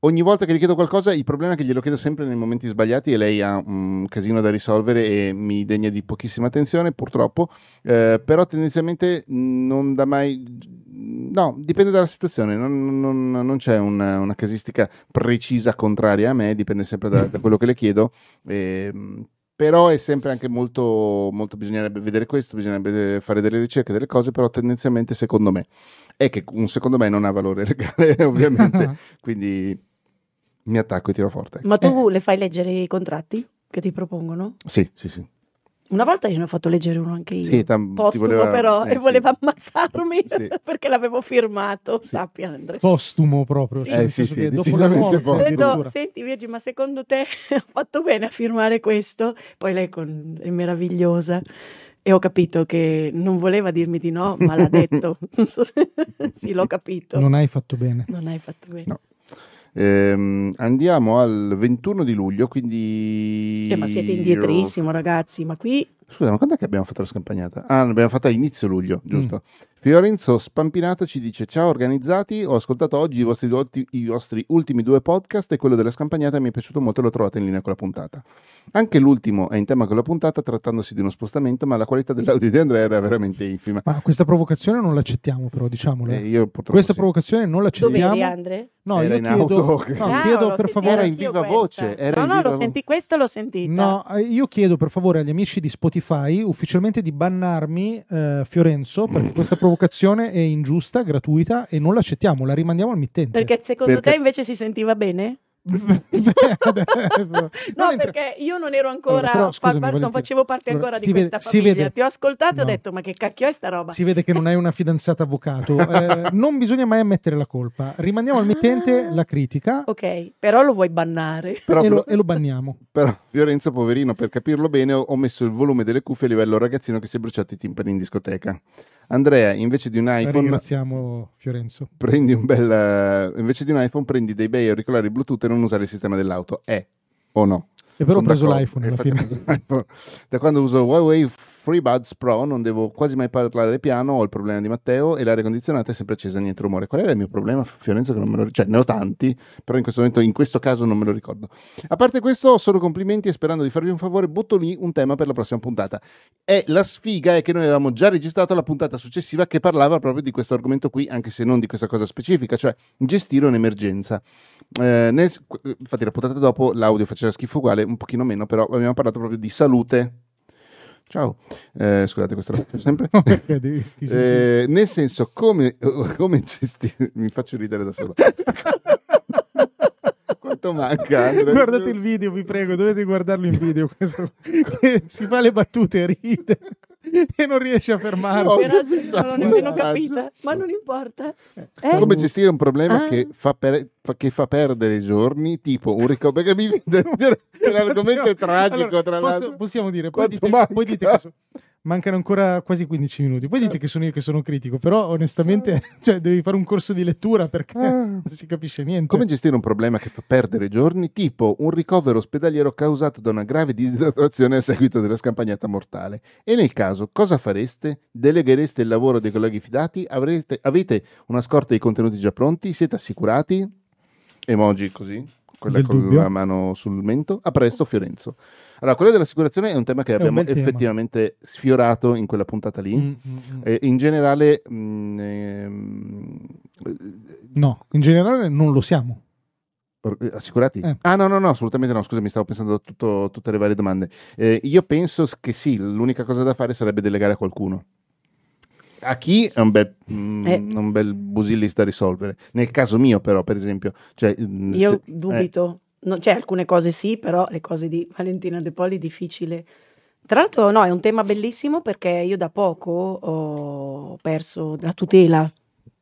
ogni volta che gli chiedo qualcosa, il problema è che glielo chiedo sempre nei momenti sbagliati e lei ha un casino da risolvere e mi degna di pochissima attenzione, purtroppo. Eh, però tendenzialmente non dà mai. No, dipende dalla situazione, non, non- non c'è una, una casistica precisa contraria a me, dipende sempre da, da quello che le chiedo. Ehm, però è sempre anche molto, molto bisognerebbe vedere questo, bisognerebbe fare delle ricerche, delle cose, però tendenzialmente secondo me è che un secondo me non ha valore legale, ovviamente, quindi mi attacco e tiro forte. Ma tu le fai leggere i contratti che ti propongono? Sì, sì, sì. Una volta gliene ho fatto leggere uno anche io. Sì, tam- ti Postumo voleva- però eh, e sì. voleva ammazzarmi Sì. perché l'avevo firmato, Sì. sappi Andre. Postumo proprio. Sì. cioè, Eh, sì, sì, che dopo la morte, addirittura. senti Virgi, ma secondo te ho fatto bene a firmare questo? Poi lei con- è meravigliosa e ho capito che non voleva dirmi di no, ma l'ha detto. Sì, l'ho capito. Non hai fatto bene. Non hai fatto bene. No. Ehm, andiamo al 21 di luglio, quindi... Eh, ma siete indietrissimo, ragazzi. Ma qui Scusa, ma quando è che abbiamo fatto la scampagnata? Ah, l'abbiamo fatta a inizio luglio, Mm. Fiorenzo Spampinato ci dice: Ciao organizzati, ho ascoltato oggi i vostri, i vostri ultimi due podcast e quello della scampagnata mi è piaciuto molto e lo trovate in linea con la puntata. Anche l'ultimo è in tema con la puntata, trattandosi di uno spostamento, ma la qualità dell'audio di Andrea era veramente infima. Ma questa provocazione non l'accettiamo, però, diciamolo. Eh, io purtroppo questa sì. provocazione non dove l'accettiamo. eri, Andre? No, Era io in chiedo, auto. no, Ah, chiedo l'ho per favore. Era in viva questa. voce, era no, no, viva l'ho vo- senti, questa l'ho sentita. No, eh, io chiedo per favore agli amici di Spotify ufficialmente di bannarmi eh, Fiorenzo perché questa provocazione è ingiusta, gratuita e non l'accettiamo, la rimandiamo al mittente. Perché secondo Perché- te invece si sentiva bene? No, No, perché io non ero ancora, Allora, però, fa- scusami, par- non Valentina, facevo parte allora, ancora di vede- questa si famiglia. vede- Ti ho ascoltato e ho No. detto: Ma che cacchio è sta roba? Si vede che non hai una fidanzata avvocato. Eh, non bisogna mai ammettere la colpa. Rimandiamo al mittente Ah. la critica Ok, però lo vuoi bannare. Però, e, lo, e lo banniamo. però Fiorenzo, poverino, per capirlo bene, ho, ho messo il volume delle cuffie a livello ragazzino che si è bruciato i timpani in discoteca. Andrea, invece di un iPhone, Ringraziamo Fiorenzo. prendi un bel eh, invece di un iPhone prendi dei bei auricolari Bluetooth e non usare il sistema dell'auto è o no E però ho Sono preso d'accordo. l'iPhone alla Infatti, fine. da quando uso Huawei FreeBuds Pro non devo quasi mai parlare piano ho il problema di Matteo e l'aria condizionata è sempre accesa niente rumore qual era il mio problema Fiorenzo che non me lo cioè ne ho tanti però in questo momento in questo caso non me lo ricordo a parte questo solo complimenti e sperando di farvi un favore butto lì un tema per la prossima puntata e la sfiga è che noi avevamo già registrato la puntata successiva che parlava proprio di questo argomento qui, anche se non di questa cosa specifica, cioè gestire un'emergenza. Eh, nel- infatti la puntata dopo l'audio faceva schifo uguale, un pochino meno, però abbiamo parlato proprio di salute. Ciao, Eh, scusate, questo lo faccio sempre. Eh, nel senso, come, come gestire... Mi faccio ridere da solo. Quanto manca? Andrea? Guardate il video, vi prego, dovete guardarlo in video. Questo si fa le battute e ride e non riesce a fermarsi. No, non l'ho nemmeno capita, ma non importa. Eh? Come gestire un problema Ah. che, fa per- che fa perdere i giorni, tipo un ricovero. Perché mi l'argomento è tragico, Allora, tra posso- l'altro. Possiamo dire, poi dite, poi dite che mancano ancora quasi 15 minuti. Poi dite che sono io che sono critico, però onestamente cioè, devi fare un corso di lettura perché Ah. non si capisce niente. Come gestire un problema che fa perdere giorni, tipo un ricovero ospedaliero causato da una grave disidratazione a seguito della scampagnata mortale? E nel caso, cosa fareste? Deleghereste il lavoro dei colleghi fidati? Avrete- avete una scorta di contenuti già pronti? Siete assicurati? Emoji così, quella Del con dubbio. la mano sul mento. A presto, Fiorenzo. Allora, quello dell'assicurazione è un tema che abbiamo effettivamente tema. sfiorato in quella puntata lì. Mm, mm, mm. E in generale... Mh, mm, ehm... No, in generale non lo siamo. Eh, assicurati? Eh. Ah, no, no, no, assolutamente no. Scusa, mi stavo pensando a tutto, tutte le varie domande. Eh, io penso che sì, l'unica cosa da fare sarebbe delegare a qualcuno. A chi è un bel, mm, eh. un bel busillis da risolvere. Nel caso mio, però, per esempio, cioè, mm, io se, dubito. No, cioè, alcune cose sì, però le cose di Valentina De Poli è difficile. Tra l'altro, no, è un tema bellissimo perché io da poco ho perso la tutela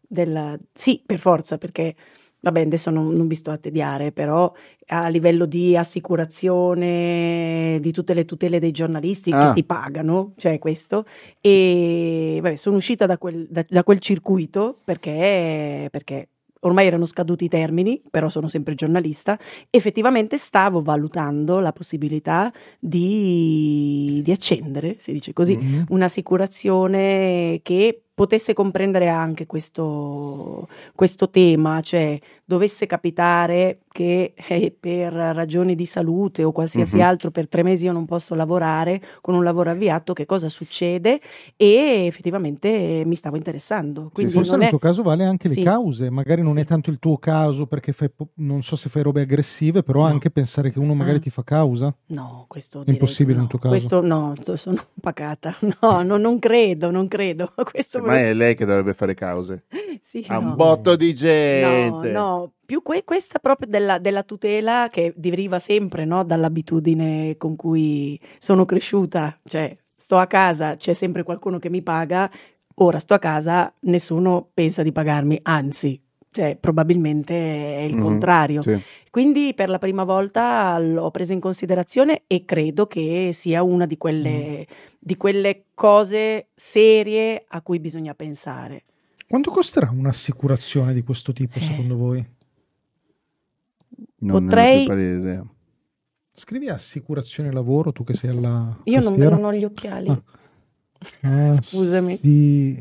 della... Sì, per forza, perché vabbè, adesso non, non vi sto a tediare, però a livello di assicurazione, di tutte le tutele dei giornalisti ah. che si pagano, cioè questo, e vabbè, sono uscita da quel, da, da quel circuito perché, perché ormai erano scaduti i termini, però sono sempre giornalista, effettivamente stavo valutando la possibilità di, di accendere, si dice così, mm-hmm. un'assicurazione che potesse comprendere anche questo, questo tema, cioè dovesse capitare che eh, per ragioni di salute o qualsiasi mm-hmm. altro per tre mesi io non posso lavorare con un lavoro avviato, che cosa succede? E effettivamente mi stavo interessando. Quindi sì, forse nel è... tuo caso vale anche sì. le cause, magari non sì. è tanto il tuo caso perché fai, non so se fai robe aggressive, però no. anche pensare che uno magari ah. ti fa causa. No, questo è impossibile no. nel tuo caso. Questo no, sono pacata. No, no non credo, non credo. Questo ma è lei che dovrebbe fare cause. sì, ha no. un botto di gente. No, no, più que- questa proprio della, della, tutela che deriva sempre no, dall'abitudine con cui sono cresciuta. Cioè, sto a casa, c'è sempre qualcuno che mi paga, ora sto a casa, nessuno pensa di pagarmi, anzi, cioè, probabilmente è il mm-hmm, contrario. Sì. Quindi per la prima volta l'ho presa in considerazione e credo che sia una di quelle, mm. di quelle cose serie a cui bisogna pensare. Quanto costerà un'assicurazione di questo tipo, eh. secondo voi? Non Potrei... Scrivi assicurazione lavoro, tu che sei alla Io non, non, ho gli occhiali. Ah. Ah, Scusami. Sì.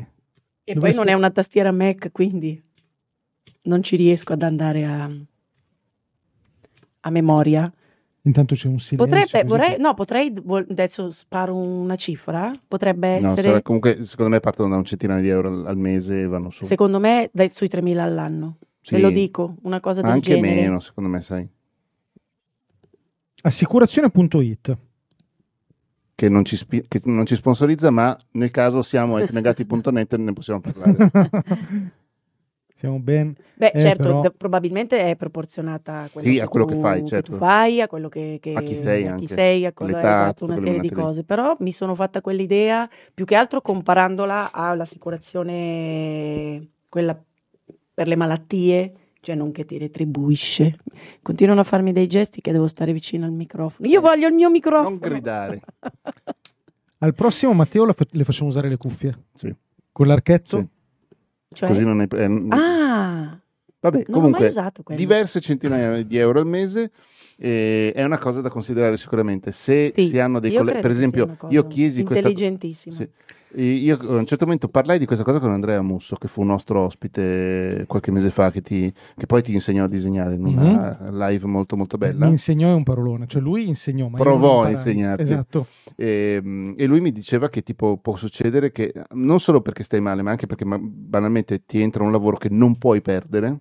E Dove poi non è una tastiera Mac, quindi non ci riesco ad andare a, a memoria. Intanto c'è un silenzio. Potrebbe, vorrei, no, potrei, adesso sparo una cifra, potrebbe essere... No, comunque secondo me partono da un centinaio di euro al mese e vanno su. Secondo me dai, sui 3.000 all'anno, sì. ve lo dico, una cosa del Anche genere. Anche meno, secondo me, sai. Assicurazione.it che non, ci spi- che non ci sponsorizza, ma nel caso siamo etnegati.net e ne possiamo parlare. Siamo ben... Beh, eh, certo, però... d- probabilmente è proporzionata a quello, sì, che, a quello tu, che fai, certo. che tu fai, a quello che, che a chi sei, a chi sei a quello, esatto, una serie di cose. Però mi sono fatta quell'idea più che altro comparandola all'assicurazione, quella per le malattie, cioè non che ti retribuisce. Continuano a farmi dei gesti che devo stare vicino al microfono. Io voglio il mio microfono. Non gridare. al prossimo Matteo le facciamo usare le cuffie. Sì. Con l'archetto? Sì. Cioè? Così non è... Eh, ah! Vabbè, non comunque, diverse centinaia di euro al mese eh, è una cosa da considerare sicuramente. Se sì, si hanno dei colleghi, per esempio, io chiesi questa... Sì, io a un certo momento parlai di questa cosa con Andrea Musso, che fu un nostro ospite qualche mese fa, che, ti, che poi ti insegnò a disegnare in una mm-hmm. live molto molto bella. Mi insegnò è un parolone, cioè lui insegnò, ma provò a insegnarti. Esatto. E, ehm, e, lui mi diceva che tipo può succedere che non solo perché stai male, ma anche perché banalmente ti entra un lavoro che non puoi perdere,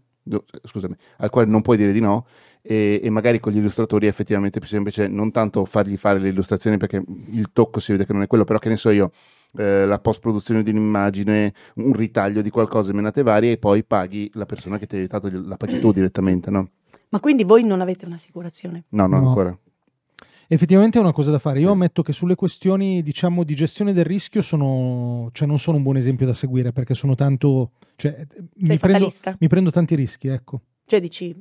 scusami, al quale non puoi dire di no. E, e, magari con gli illustratori è effettivamente più semplice non tanto fargli fare le illustrazioni perché il tocco si vede che non è quello, però che ne so io, eh, la post produzione di un'immagine, un ritaglio di qualcosa, menate varie e poi paghi la persona che ti ha aiutato, la paghi tu direttamente, no? Ma quindi voi non avete un'assicurazione? No, no, no. ancora. Effettivamente è una cosa da fare. Io sì. ammetto che sulle questioni, diciamo, di gestione del rischio sono, cioè non sono un buon esempio da seguire perché sono tanto, cioè, mi prendo, mi prendo, tanti rischi, ecco. Cioè dici?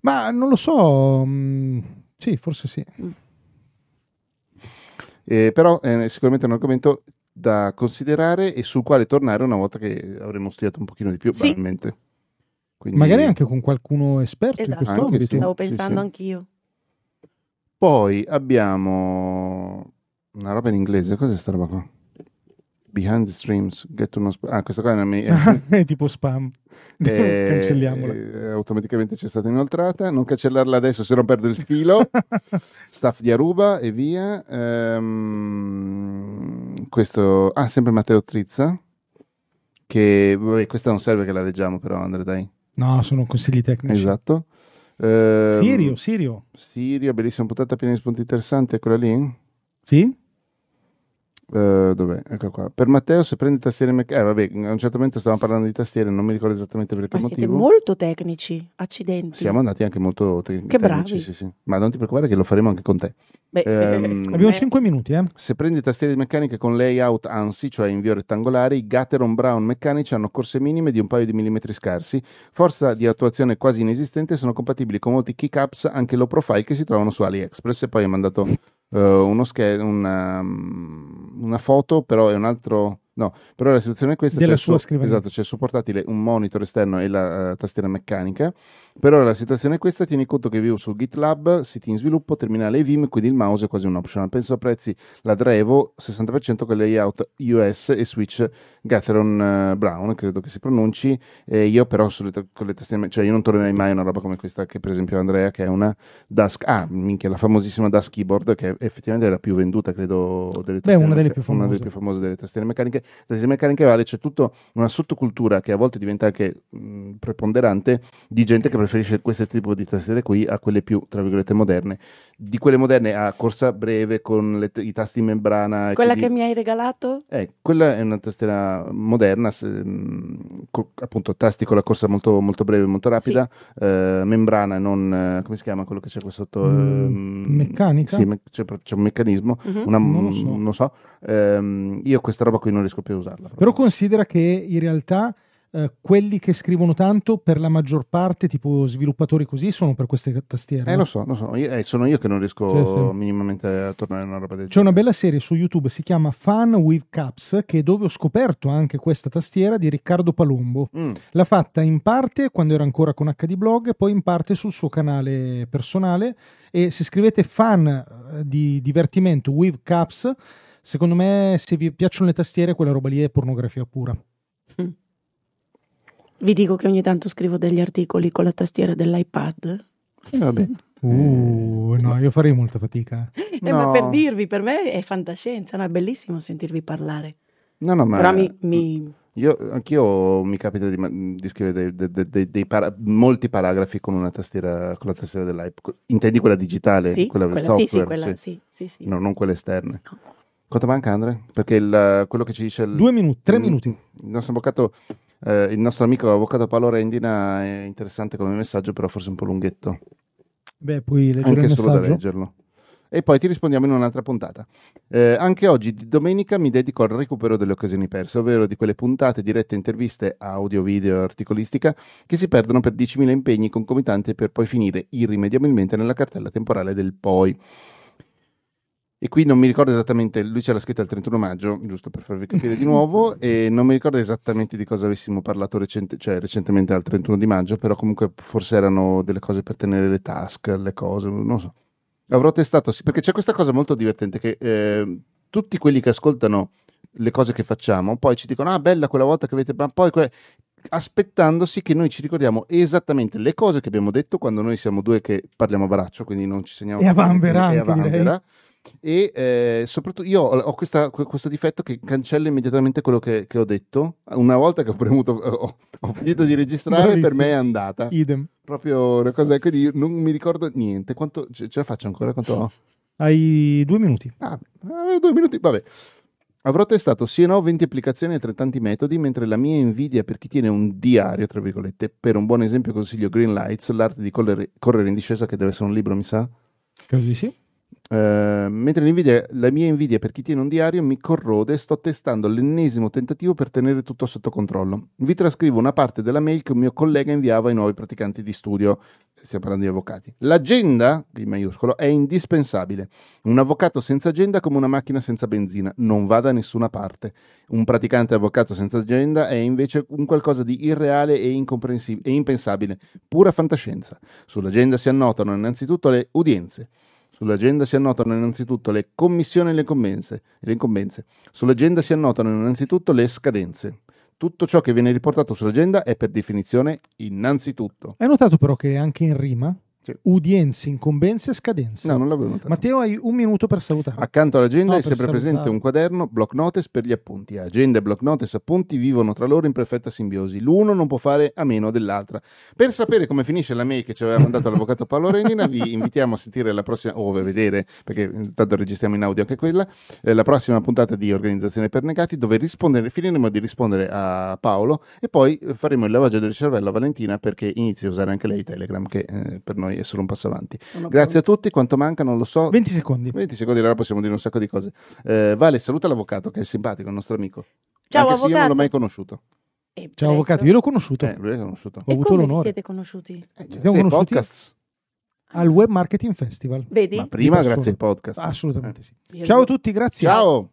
Ma non lo so, mh, mm, sì, forse sì. Mm. Eh, però è sicuramente un argomento da considerare e sul quale tornare una volta che avremo studiato un pochino di più, sì. banalmente. Quindi... Magari anche con qualcuno esperto esatto. in questo anche ambito. Sì. Stavo pensando sì, anch'io. Poi abbiamo una roba in inglese, cos'è sta roba qua? Behind the streams, get to know sp- ah, questa qua è una mia... è tipo spam. Eh, Cancelliamola. eh, automaticamente ci è stata inoltrata. Non cancellarla adesso se non perdo il filo. Staff di Aruba e via. Ehm, questo, ah, sempre Matteo Trizza. Che vabbè, questa non serve che la leggiamo, però, Andre, dai. No, sono consigli tecnici. Esatto. Ehm, Sirio, Sirio. Sirio, bellissima puntata piena di spunti interessanti. È quella lì? Sì? Uh, dov'è? Ecco qua. Per Matteo, se prendi tastiere meccaniche, eh, vabbè, a un certo momento stavamo parlando di tastiere, non mi ricordo esattamente per che Ma siete motivo. molto tecnici, accidenti. Siamo andati anche molto te- Che tecnici, bravi. sì, sì. Ma non ti preoccupare che lo faremo anche con te. Beh, Ehm, Abbiamo eh, 5 minuti, eh? Se prendi tastiere meccaniche con layout ANSI, cioè invio rettangolare, i Gateron Brown meccanici hanno corse minime di un paio di millimetri scarsi, forza di attuazione quasi inesistente sono compatibili con molti keycaps anche low profile che si trovano su AliExpress. E poi ho mandato eh, uno scher- una, mm, una foto, però è un altro... No, però la situazione è questa. Della sua su- scrivania. Esatto, c'è sul portatile un monitor esterno e la eh, tastiera meccanica. Per ora la situazione è questa, tieni conto che vivo su GitLab, siti in sviluppo, terminale e Vim, quindi il mouse è quasi un optional. Penso a prezzi la Drevo 60% con layout US e switch Gatheron eh, Brown, credo che si pronunci. E io però sulle con le tastiere, cioè io non tornerei mai a una roba come questa che per esempio Andrea, che è una Dusk, ah, minchia, la famosissima Dusk Keyboard, che è effettivamente la più venduta, credo, delle Beh, tastiere una delle più una famose. delle più famose delle tastiere meccaniche. Tastiere meccaniche vale, c'è tutta una sottocultura che a volte diventa anche mh, preponderante di gente che preferisce questo tipo di tastiere qui a quelle più, tra virgolette, moderne. Di quelle moderne a corsa breve con le i tasti in membrana. Quella quindi- che mi hai regalato? eh, quella è una tastiera moderna, se- mh, co- appunto tasti con la corsa molto, molto breve, molto rapida, eh, membrana, non eh, come si chiama quello che c'è qua sotto? Mm, Ehm, meccanica? Sì, me- c'è, c'è un meccanismo, Mhm. una- Non lo so. non so. Ehm, io questa roba qui non riesco più a usarla. Però considera che in realtà eh, quelli che scrivono tanto, per la maggior parte, tipo sviluppatori così, sono per queste tastiere. Eh, lo so, lo so. Io- eh, sono io che non riesco Sì, sì. minimamente a tornare a una roba del C'è una genere. bella serie su YouTube, si chiama Fun with Caps, che dove ho scoperto anche questa tastiera di Riccardo Palombo. Mm, L'ha fatta in parte quando era ancora con HD Blog, poi in parte sul suo canale personale. E se scrivete fan eh, di divertimento with caps, secondo me, se vi piacciono le tastiere, quella roba lì è pornografia pura. Vi dico che ogni tanto scrivo degli articoli con la tastiera dell'iPad. eh, vabbè. Uh, no, io farei molta fatica. Eh, ma No. per dirvi, per me è fantascienza, no? è bellissimo sentirvi parlare. No, no, ma Però mi, mi- Io, anch'io mi capita di, ma- di scrivere dei, dei- dei- dei para- molti paragrafi con una tastiera, con la tastiera dell'iPad. Intendi quella digitale? sì, quella, quella, software, sì, sì, quella, sì, sì, sì. No, non quelle esterne. No. Quanto manca, Andre? Perché il- quello che ci dice... Il, Due minuti, tre il- minuti. Il nostro avvocato, eh, il nostro amico avvocato Paolo Rendina è interessante come messaggio, però forse un po' lunghetto. Beh, puoi leggere anche solo da leggerlo. E poi ti rispondiamo in un'altra puntata. Eh, anche oggi, di domenica, mi dedico al recupero delle occasioni perse, ovvero di quelle puntate dirette interviste audio, video, articolistica che si perdono per 10.000 impegni concomitanti per poi finire irrimediabilmente nella cartella temporale del poi. E qui non mi ricordo esattamente, lui ce l'ha scritta il 31 maggio, giusto per farvi capire di nuovo, e non mi ricordo esattamente di cosa avessimo parlato recente- cioè, recentemente al 31 di maggio, però comunque forse erano delle cose per tenere le task, le cose, non so. Avrò testato, sì, perché c'è questa cosa molto divertente che eh, tutti quelli che ascoltano le cose che facciamo, poi ci dicono, ah bella quella volta che avete, ma poi que-" aspettandosi che noi ci ricordiamo esattamente le cose che abbiamo detto quando noi siamo due che parliamo a braccio, quindi non ci segniamo E a vanvera e a direi. E eh, soprattutto io ho, questa- que- questo difetto che cancella immediatamente quello che, che ho detto. Una volta che ho premuto, ho, ho finito di registrare, per Bravissimo. me è andata. Idem. Proprio una cosa, quindi non mi ricordo niente. Quanto, ce, ce la faccio ancora? Quanto ho? Hai due minuti. Ah, eh, due minuti, vabbè. Avrò testato sì e no 20 applicazioni e altrettanti metodi, mentre la mia invidia per chi tiene un diario, tra virgolette, per un buon esempio consiglio Green Lights, l'arte di correre, correre in discesa, che deve essere un libro, mi sa. Credo di sì. Eh, mentre l'invidia- la mia invidia per chi tiene un diario mi corrode sto testando l'ennesimo tentativo per tenere tutto sotto controllo. Vi trascrivo una parte della mail che un mio collega inviava ai nuovi praticanti di studio. Stiamo parlando di avvocati. L'agenda, in maiuscolo, è indispensabile. Un avvocato senza agenda è come una macchina senza benzina, non va da nessuna parte. Un praticante avvocato senza agenda è invece un qualcosa di irreale e, e impensabile, pura fantascienza. Sull'agenda si annotano innanzitutto le udienze. Sull'agenda si annotano innanzitutto le commissioni e le incombenze. Sull'agenda si annotano innanzitutto le scadenze. Tutto ciò che viene riportato sull'agenda è per definizione innanzitutto. Hai notato però che anche in rima sì. Udienze, incombenze e scadenze. No, non l'avevo notato. Matteo, hai un minuto per salutare. Accanto all'agenda no, è sempre salutare. presente un quaderno, block notice per gli appunti. Agenda e block notice appunti vivono tra loro in perfetta simbiosi. L'uno non può fare a meno dell'altra. Per sapere come finisce la mail che ci aveva mandato l'avvocato Paolo Rendina, vi invitiamo a sentire la prossima, o a vedere, perché intanto registriamo in audio anche quella, eh, la prossima puntata di Organizzazione per Negati, dove finiremo di rispondere a Paolo e poi faremo il lavaggio del cervello a Valentina perché inizia a usare anche lei Telegram, che eh, per noi è solo un passo avanti. Sono Grazie pronto. a tutti, quanto manca non lo so. 20 secondi. 20 secondi, allora possiamo dire un sacco di cose. Eh, vale, saluta l'avvocato che è simpatico, il nostro amico. Ciao Anche avvocato. se io non l'ho mai conosciuto. E Ciao avvocato, io l'ho conosciuto. Eh, lui l'ho conosciuto. Ho e avuto l'onore. siete conosciuti? Eh, siamo conosciuti podcasts. al Web Marketing Festival. Vedi? Ma prima grazie ai podcast. Assolutamente eh. sì. Ciao a tutti, grazie. Ciao.